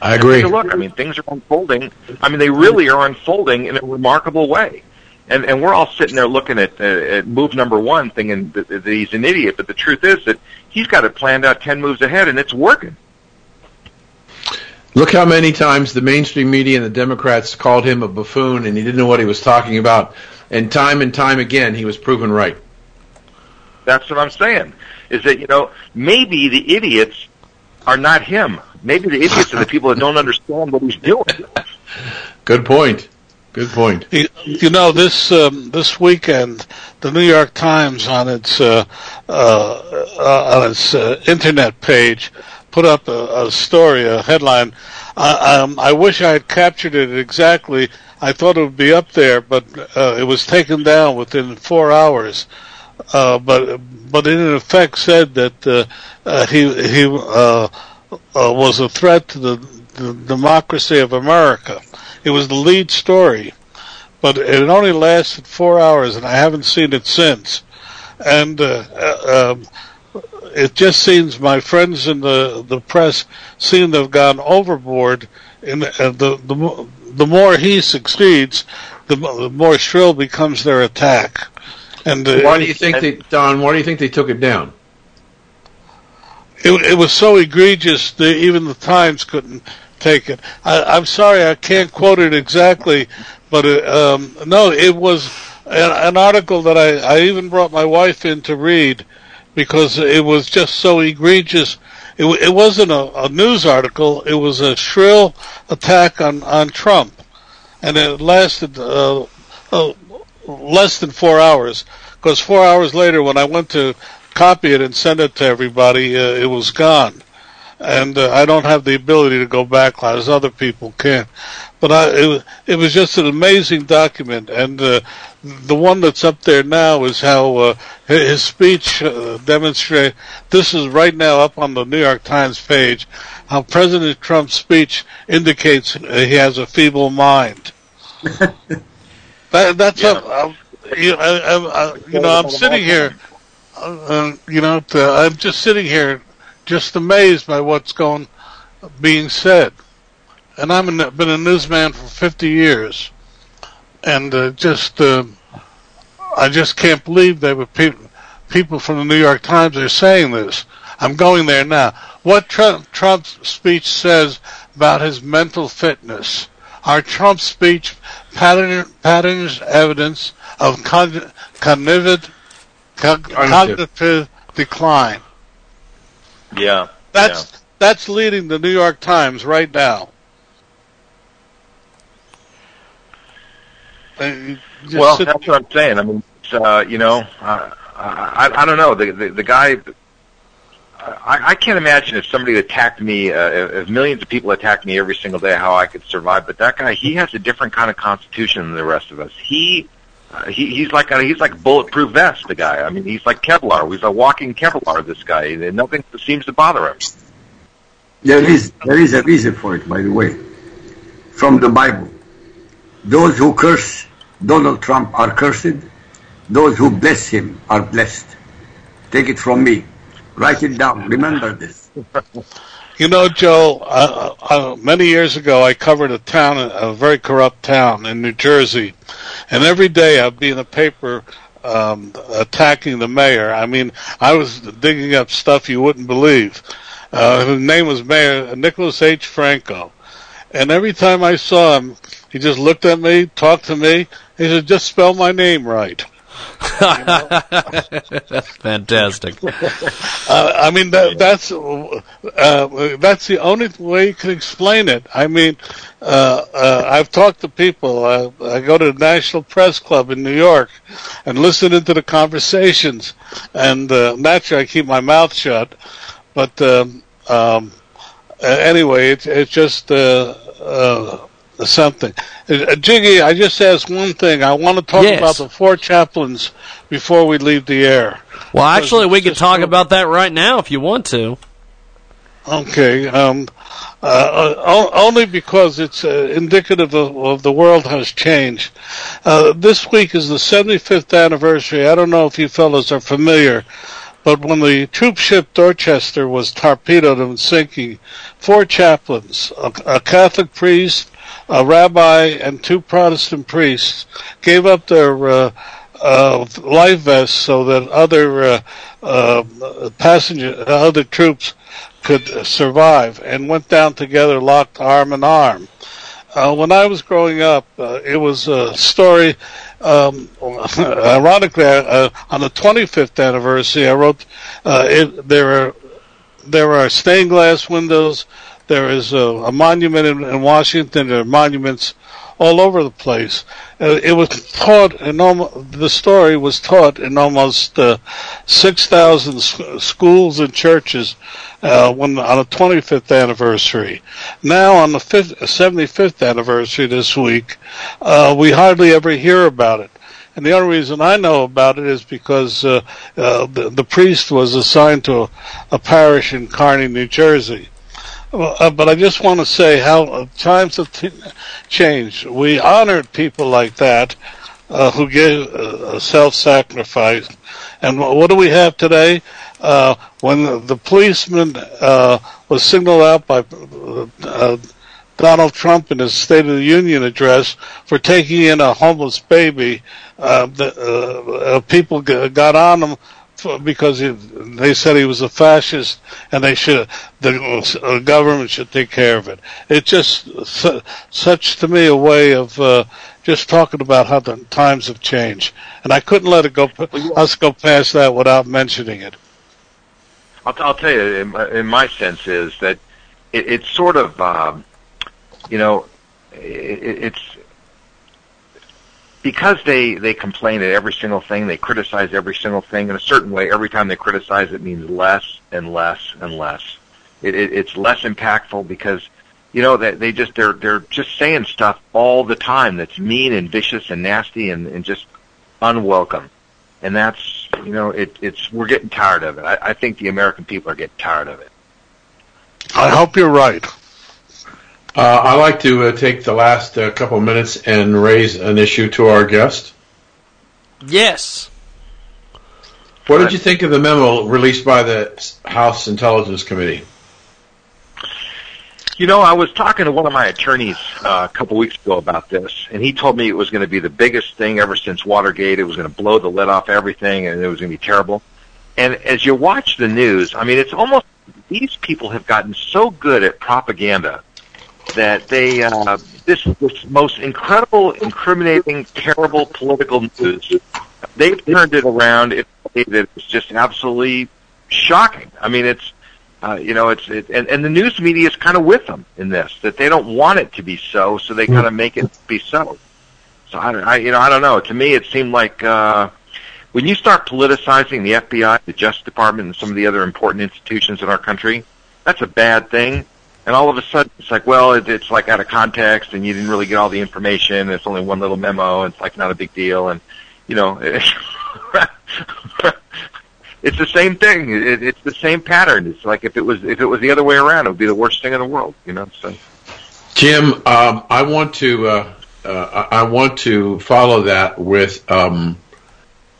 E: I agree.
D: look, I mean, things are unfolding. I mean, they really are unfolding in a remarkable way. And, and we're all sitting there looking at, uh, at move number one, thinking that, that he's an idiot. But the truth is that he's got it planned out 10 moves ahead and it's working.
E: Look how many times the mainstream media and the Democrats called him a buffoon and he didn't know what he was talking about. And time and time again, he was proven right.
D: That's what I'm saying. Is that, you know, maybe the idiots are not him. Maybe the idiots are the people that don't understand what he's doing.
E: Good point. Good point.
F: You, know, this um, this weekend, the New York Times on its uh, uh, uh, on its uh, internet page put up a, a story, a headline. I, um, I wish I had captured it exactly. I thought it would be up there, but uh, it was taken down within four hours. uh, but but it in effect said that uh, uh, he he uh, was a threat to the, the democracy of America. It was the lead story, but it only lasted four hours, and I haven't seen it since. And um, it just seems my friends in the the press seem to have gone overboard. And uh, the the the more he succeeds, the, the more shrill becomes their attack. And uh,
E: Why do you think they, Don? Why do you think they took it down?
F: it, it was so egregious that even the Times couldn't take it. I, I'm sorry, I can't quote it exactly, but it, um, no, it was an, an article that I, I even brought my wife in to read because it was just so egregious. It, it wasn't a, a news article; it was a shrill attack on on Trump, and it lasted uh, uh, less than four hours. Because four hours later, when I went to copy it and send it to everybody, uh, it was gone. And uh, I don't have the ability to go back as other people can. But I, it, it was just an amazing document. And uh, the one that's up there now is how uh, his speech uh, demonstrate. This is right now up on the New York Times page. How President Trump's speech indicates uh, he has a feeble mind. that, that's up. Uh, you, I, I, I, you know, I'm sitting here. Uh, uh, you know, I'm just sitting here, just amazed by what's going, being said, and I'm a, been a newsman for 50 years, and uh, just, uh, I just can't believe that were people, people from the New York Times are saying this. I'm going there now. What Trump, Trump's speech says about his mental fitness. Our Trump speech pattern, patterns evidence of cog-
E: Cognitive.
F: cognitive decline.
D: Yeah.
F: That's that's leading the New York Times right now.
D: Well,
F: sit-
D: that's what I'm saying. I mean, uh, you know, uh, I, I don't know. The the, the guy, I, I can't imagine if somebody attacked me, uh, if millions of people attacked me every single day, how I could survive. But that guy, he has a different kind of constitution than the rest of us. He. Uh, he, he's like a, he's like bulletproof vest. The guy. I mean, he's like Kevlar. He's a walking Kevlar. This guy. And Nothing seems to bother him.
G: There is there is a reason for it, by the way. From the Bible. Those who curse Donald Trump are cursed. Those who bless him are blessed. Take it from me. Write it down. Remember this.
F: You know, Joe, uh, uh, many years ago I covered a town, a very corrupt town in New Jersey, and every day I'd be in the paper um, attacking the mayor. I mean, I was digging up stuff you wouldn't believe. Uh, his name was Mayor Nicholas H. Franco. And every time I saw him, he just looked at me, talked to me. He said, just spell my name right.
C: Fantastic.
F: Uh, I mean, that, that's uh, that's the only way you can explain it. I mean, uh, uh, I've talked to people. I go to the National Press Club in New York and listen into the conversations. And uh, naturally, I keep my mouth shut. But um, um, uh, anyway, it's it's just uh, something. Uh, Jiggy, I just asked one thing. I want to talk
C: Yes.
F: about the four chaplains before we leave the air.
C: Well, actually, we could talk about that right now if you want to.
F: Okay. Um, uh, uh, only because it's uh, indicative of, of the world has changed. Uh, this week is the 75th anniversary. I don't know if you fellows are familiar, but when the troop ship Dorchester was torpedoed and sinking, four chaplains, a, a Catholic priest, a rabbi, and two Protestant priests gave up their uh, uh, life vests so that other uh, uh, passenger, other troops could survive, and went down together, locked arm in arm. Uh, when I was growing up, uh, it was a story. Um, ironically, on the 25th anniversary, I wrote uh, it, there are there are stained glass windows. There is a, a monument in, in Washington. There are monuments all over the place. Uh, it was taught in almost, the story was taught in almost uh, 6,000 s- schools and churches uh, when on the 25th anniversary. Now on the 5th, 75th anniversary this week, uh, we hardly ever hear about it. And the only reason I know about it is because uh, uh, the, the priest was assigned to a, a parish in Kearny, New Jersey. Well, Uh, but I just want to say how uh, times have t- changed. We honored people like that uh, who gave uh, self-sacrifice, and wh- what do we have today? Uh, when the, the policeman uh, was singled out by Donald Trump in his State of the Union address for taking in a homeless baby, uh, the, uh, uh, people g- got on him for, because he, they said he was a fascist and they should the uh, government should take care of it. It's just su- such to me a way of uh, just talking about how the times have changed, and I couldn't let it go us go past that without mentioning it.
D: I'll, I'll tell you, in, my- in my sense, is that it, it's sort of, um, you know, it, it's because they they complain at every single thing, they criticize every single thing in a certain way. Every time they criticize, it means less and less and less. It, it, it's less impactful because you know that they just they're they're just saying stuff all the time that's mm-hmm. mean and vicious and nasty and, and just unwelcome. And that's you know it, it's we're getting tired of it. I, I think the American people are getting tired of it.
F: I hope you're right.
E: Uh, I'd like to uh, take the last uh, couple minutes and raise an issue to our guest.
C: Yes.
E: What did you think of the memo released by the House Intelligence Committee?
D: You know, I was talking to one of my attorneys uh, a couple weeks ago about this, and he told me it was going to be the biggest thing ever since Watergate. It was going to blow the lid off everything, and it was going to be terrible. And as you watch the news, I mean, it's almost these people have gotten so good at propaganda that they uh, this this most incredible, incriminating, terrible political news. They've turned it around in a way that is just absolutely shocking. I mean, it's uh, you know, it's it, and and the news media is kind of with them in this that they don't want it to be so, so they kind of make it be so. So I, don't- I you know I don't know. To me, it seemed like uh, when you start politicizing the FBI, the Justice Department, and some of the other important institutions in our country, that's a bad thing. And all of a sudden, it's like, well, it, it's like out of context, and you didn't really get all the information. It's only one little memo, and it's like not a big deal, and you know. It's the same thing. It, it's the same pattern. It's like if it was if it was the other way around, it would be the worst thing in the world. You know. So
E: Jim, um, I want to uh, uh, I want to follow that with um,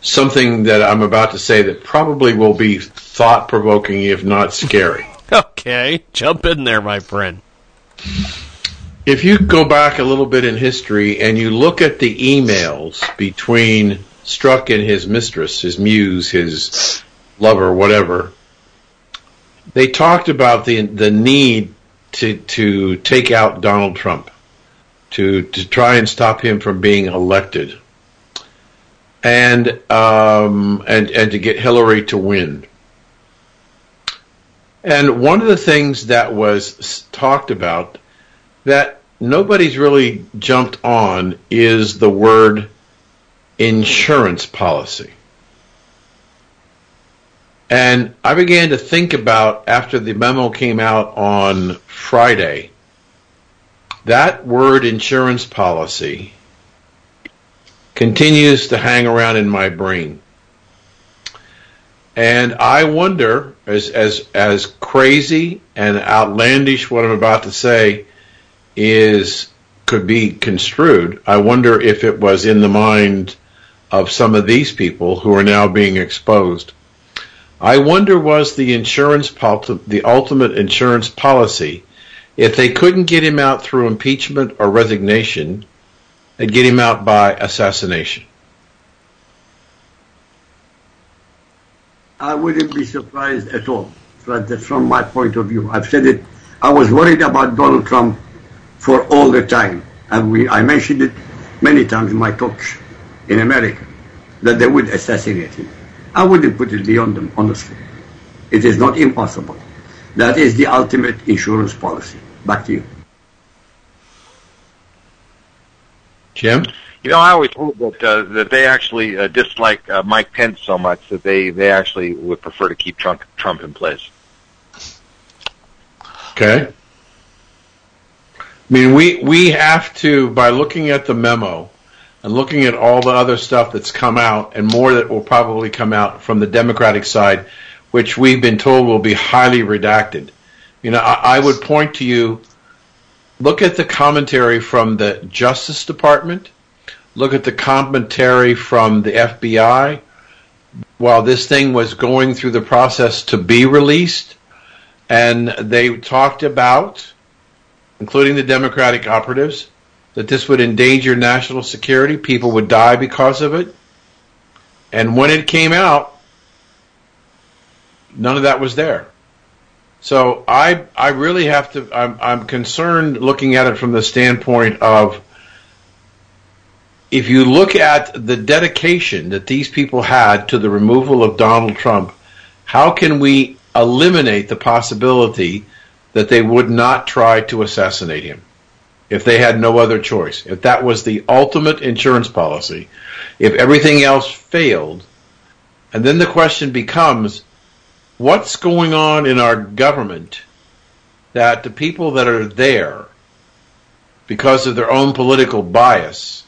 E: something that I'm about to say that probably will be thought provoking, if not scary.
C: Okay, jump in there, my friend.
E: If you go back a little bit in history and you look at the emails between Strzok and his mistress, his muse, his lover, whatever, they talked about the the need to to take out Donald Trump, to to try and stop him from being elected, and um, and and to get Hillary to win. And one of the things that was talked about that nobody's really jumped on is the word insurance policy. And I began to think about after the memo came out on Friday, that word insurance policy continues to hang around in my brain. And I wonder, as as as crazy and outlandish what I'm about to say is could be construed, I wonder if it was in the mind of some of these people who are now being exposed. I wonder was the insurance pol- the ultimate insurance policy if they couldn't get him out through impeachment or resignation, they'd get him out by assassination.
G: I wouldn't be surprised at all. From my point of view. I've said it. I was worried about Donald Trump for all the time, and we I mentioned it many times in my talks in America that they would assassinate him. I wouldn't put it beyond them, honestly. It is not impossible. That is the ultimate insurance policy. Back to you.
E: Jim?
D: You know, I always heard that uh, that they actually uh, dislike uh, Mike Pence so much that they they actually would prefer to keep Trump Trump in place.
E: Okay. I mean, we we have to by looking at the memo, and looking at all the other stuff that's come out and more that will probably come out from the Democratic side, which we've been told will be highly redacted. You know, I, I would point to you, look at the commentary from the Justice Department, look at the commentary from the FBI while this thing was going through the process to be released. And they talked about, including the Democratic operatives, that this would endanger national security. People would die because of it. And when it came out, none of that was there. So I I really have to I'm I'm concerned looking at it from the standpoint of if you look at the dedication that these people had to the removal of Donald Trump, how can we eliminate the possibility that they would not try to assassinate him if they had no other choice? If that was the ultimate insurance policy, if everything else failed, and then the question becomes what's going on in our government that the people that are there, because of their own political bias,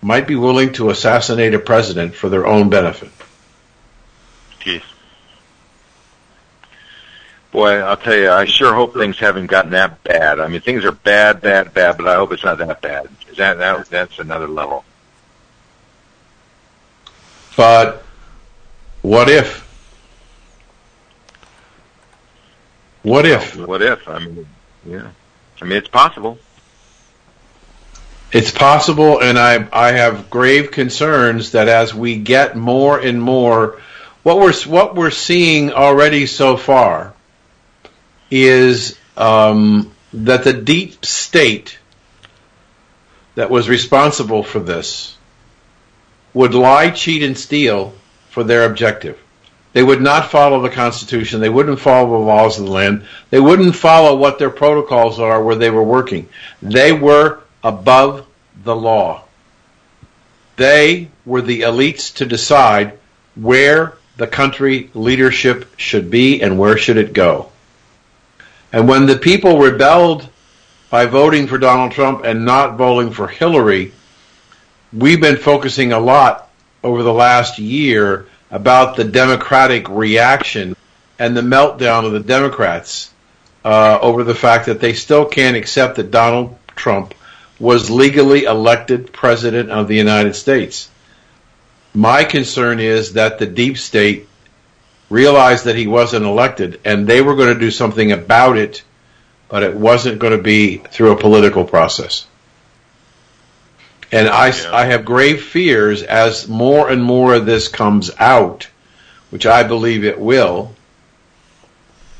E: might be willing to assassinate a president for their own benefit.
D: Jeez. Boy, I'll tell you, I sure hope things haven't gotten that bad. I mean, things are bad, bad, bad, but I hope it's not that bad. That, that that's another level.
E: But what if? What if?
D: What if? I mean, yeah. I mean, it's possible.
E: It's possible, and I I have grave concerns that as we get more and more, what we're what we're seeing already so far is um, that the deep state that was responsible for this would lie, cheat, and steal for their objective. They would not follow the Constitution. They wouldn't follow the laws of the land. They wouldn't follow what their protocols are where they were working. They were above the law. They were the elites to decide where the country leadership should be and where should it go. And when the people rebelled by voting for Donald Trump and not voting for Hillary, we've been focusing a lot over the last year about the Democratic reaction and the meltdown of the Democrats uh, over the fact that they still can't accept that Donald Trump was legally elected president of the United States. My concern is that the deep state realized that he wasn't elected and they were going to do something about it, but it wasn't going to be through a political process. And I,
D: Yeah.
E: I have grave fears as more and more of this comes out, which I believe it will.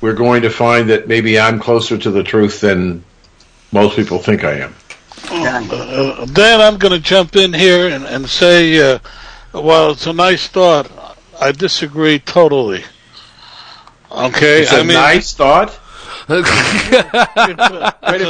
E: We're going to find that maybe I'm closer to the truth than most people think I am.
F: Uh, Dan, I'm going to jump in here and, and say, uh, while it's a nice thought, I disagree totally. Okay,
E: It's
F: I
E: a
F: mean,
E: nice thought.
F: it's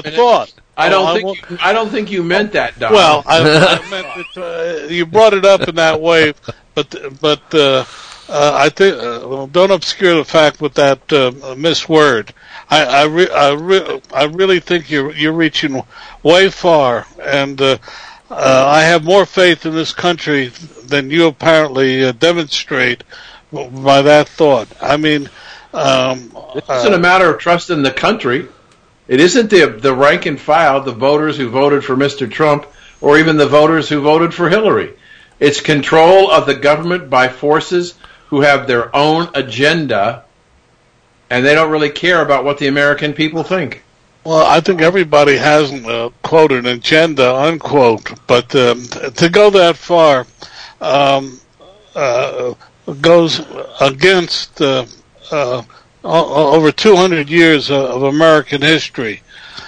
F: a thought.
E: I don't think
F: won't-
E: you, I don't think you meant that, Don.
F: Well, I, I meant it, uh, you brought it up in that way, but but uh, uh, I think uh, well, don't obscure the fact with that uh, misword. I I, re- I, re- I really think you're you're reaching way far, and uh, uh, I have more faith in this country than you apparently uh, demonstrate by that thought. I mean. Um,
E: It isn't a matter of trusting the country. It isn't the the rank and file, the voters who voted for Mr. Trump, or even the voters who voted for Hillary. It's control of the government by forces who have their own agenda, and they don't really care about what the American people think.
F: Well, I think everybody has uh, quote an agenda unquote, but um, to go that far um, uh, goes against uh, uh, over 200 years of, American history,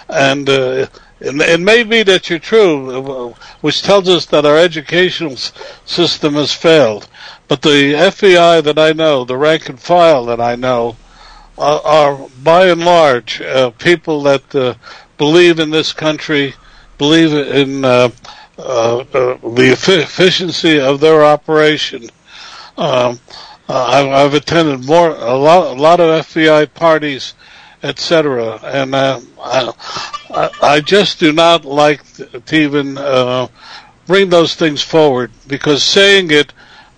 F: and uh, it, it may be that you're true, which tells us that our educational system has failed. But the FBI that I know, the rank and file that I know, are, are by and large uh, people that uh, believe in this country, believe in uh, uh, uh, the effi- efficiency of their operation. Um, uh, I've, I've attended more a lot, a lot of FBI parties, etc., and uh, I, I, just do not like to even uh, bring those things forward because saying it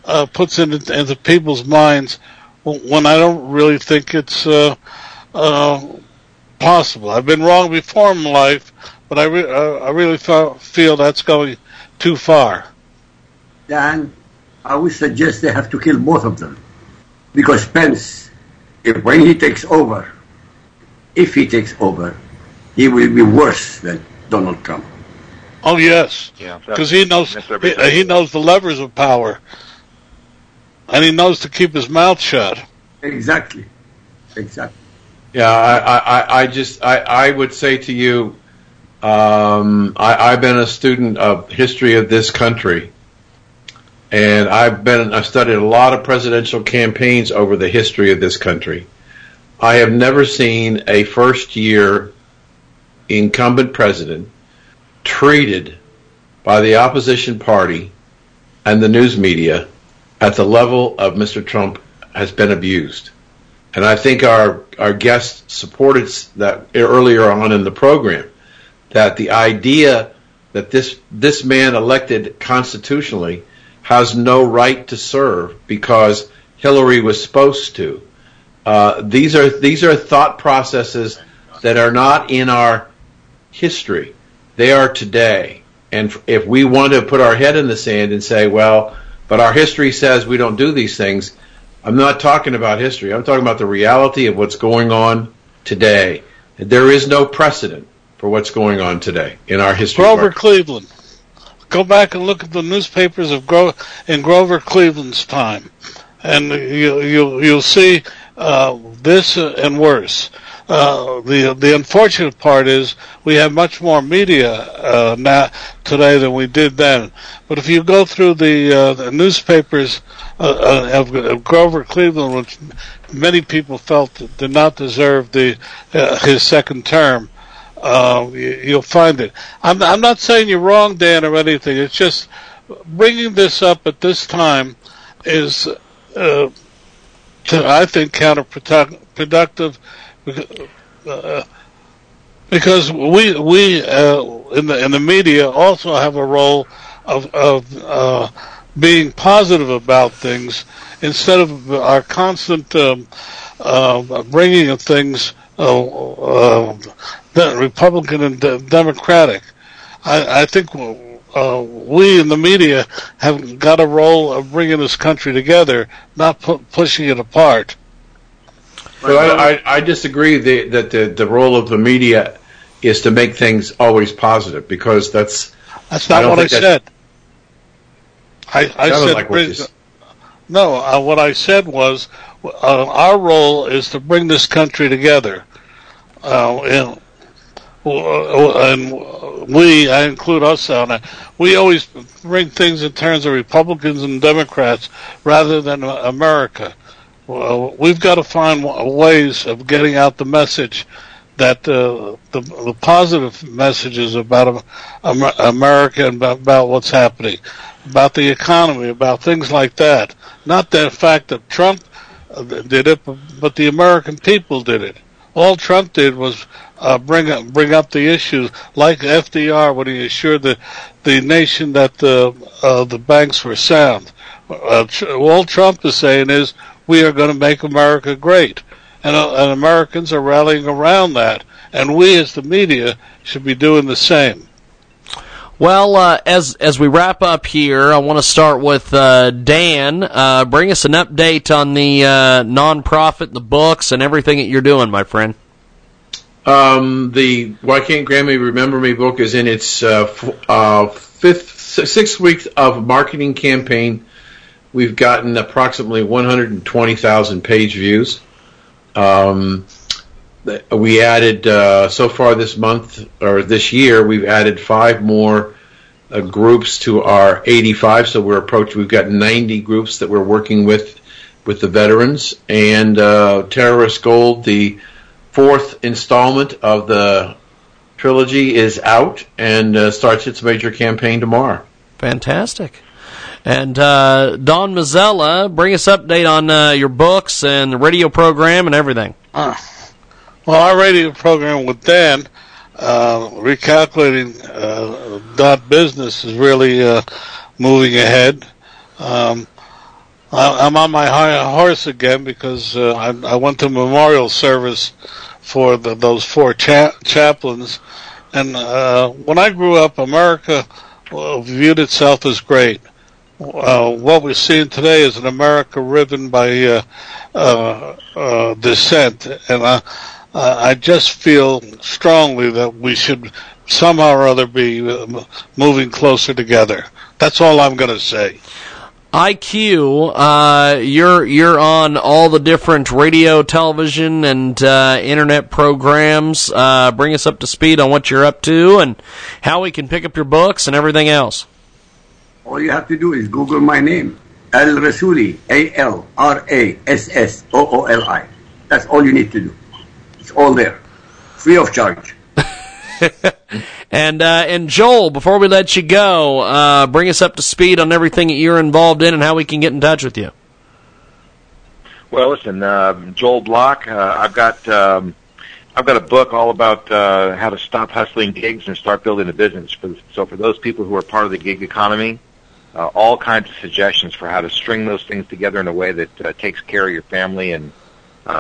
F: uh, puts it into, into people's minds when I don't really think it's uh, uh, possible. I've been wrong before in life, but I, re- uh, I really fe- feel that's going too far.
G: Dan, I would suggest they have to kill both of them. Because Pence, if when he takes over, if he takes over, he will be worse than Donald Trump.
F: Oh yes,
D: Yeah,
F: because he knows he, he knows the levers of power, and he knows to keep his mouth shut.
G: Exactly. Exactly.
E: Yeah, I, I, I- I just, I, I would say to you, um, I, I've been a student of history of this country, and I've been, I've studied a lot of presidential campaigns over the history of this country. I have never seen a first year incumbent president treated by the opposition party and the news media at the level of Mr. Trump has been abused. And I think our, our guest supported that earlier on in the program, that the idea that this, this man elected constitutionally has no right to serve because Hillary was supposed to. Uh, these are, these are thought processes that are not in our history. They are today. And if we want to put our head in the sand and say, well, but our history says we don't do these things, I'm not talking about history. I'm talking about the reality of what's going on today. There is no precedent for what's going on today in our history.
F: Grover. Cleveland. Go back and look at the newspapers of Gro- in Grover Cleveland's time, and you, you'll you'll see uh, this uh, and worse. Uh, the the unfortunate part is we have much more media uh, now today than we did then. But if you go through the, uh, the newspapers of, of Grover Cleveland, which many people felt did not deserve the his second term, uh, you, you'll find it. I'm, I'm not saying you're wrong, Dan, or anything. It's just bringing this up at this time is, uh, to, I think, counterproductive. Uh, because we we uh, in the in the media also have a role of of uh, being positive about things instead of our constant um, uh, bringing of things uh, Republican and Democratic. I, I think uh, we in the media have got a role of bringing this country together, not pu- pushing it apart.
E: I, I, I disagree the, that the, the role of the media is to make things always positive because that's
F: That's not
E: don't
F: what I said. I, I said
E: like
F: bring- no. Uh, what I said was uh, our role is to bring this country together. Uh, and, uh, we, I include us on it. We always bring things in terms of Republicans and Democrats rather than uh, America. We've got to find ways of getting out the message that uh, the the positive messages about Am- Am- America and about, about what's happening, about the economy, about things like that. Not the fact that Trump uh, did it, but the American people did it. All Trump did was uh, bring up bring up the issues, like FDR when he assured the the nation that the uh, the banks were sound. Uh, all Trump is saying is we are going to make America great, and, uh, and Americans are rallying around that, and we as the media should be doing the same.
C: Well, uh, as as we wrap up here, I want to start with uh, Dan. Uh, bring us an update on the uh, nonprofit, the books, and everything that you're doing, my friend.
E: Um, the Why Can't Grammy Remember Me book is in its uh, f- uh, fifth, sixth week of marketing campaign. We've gotten approximately 120,000 page views. Um, we added uh, so far this month or this year, we've added five more uh, groups to our 85. So we're approaching. We've got 90 groups that we're working with with the veterans and uh, Terrorist Gold. The fourth installment of the trilogy is out and uh, starts its major campaign tomorrow.
C: Fantastic. And uh, Don Mazzella, bring us update on uh, your books and the radio program and everything.
F: Well, our radio program with Dan, uh, recalculating uh, that business is really uh, moving ahead. Um, I, I'm on my horse again because uh, I, I went to memorial service for the, those four cha- chaplains, and uh, when I grew up, America uh, viewed itself as great. Uh, what we're seeing today is an America riven by uh, uh, dissent, and I, just feel strongly that we should somehow or other be moving closer together. That's all I'm going to say.
C: IQ, uh, you're you're on all the different radio, television, and uh, internet programs. Uh, bring us up to speed on what you're up to and how we can pick up your books and everything else.
G: All you have to do is Google my name, Al Rassooli, A L R A S S O O L I. That's all you need to do. It's all there, free of charge.
C: And uh, and Joel, before we let you go, uh, bring us up to speed on everything that you're involved in and how we can get in touch with you.
D: Well, listen, uh, Joel Block. Uh, I've got um, I've got a book all about uh, how to stop hustling gigs and start building a business. For, so for those people who are part of the gig economy, uh, all kinds of suggestions for how to string those things together in a way that takes care of your family and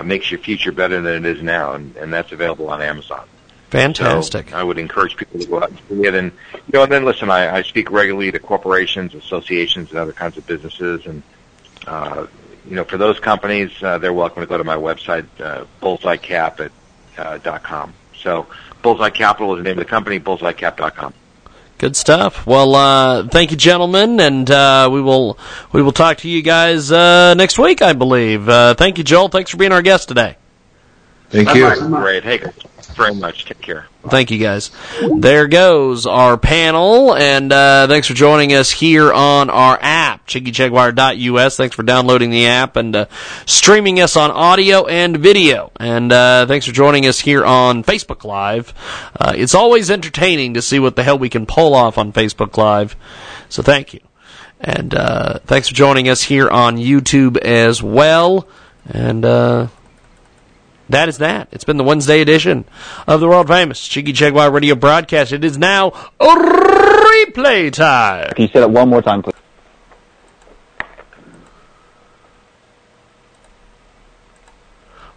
D: makes your future better than it is now, and, and that's available on Amazon.
C: Fantastic.
D: So I would encourage people to go out and see it. And, you know, and then listen, I, I speak regularly to corporations, associations, and other kinds of businesses. And, uh, you know, for those companies, uh, they're welcome to go to my website, uh, bullseyecap at, uh, dot com. So Bullseye Capital is the name of the company, bullseyecap.com.
C: Good stuff. Well, uh, thank you, gentlemen, and uh, we will we will talk to you guys uh, next week, I believe. Uh, thank you, Joel. Thanks for being our guest today.
E: Thank you.
D: Great. Hey, guys, very much. Take care.
C: Thank you, guys. There goes our panel, and uh, thanks for joining us here on our app, JiggyJaguar.us. Thanks for downloading the app and uh, streaming us on audio and video. And uh, thanks for joining us here on Facebook Live. Uh, it's always entertaining to see what the hell we can pull off on Facebook Live. So thank you. And uh, thanks for joining us here on YouTube as well. And uh, that is that. It's been the Wednesday edition of the world famous Jiggy Jaguar radio broadcast. It is now replay time.
H: Can you say that one more time, please?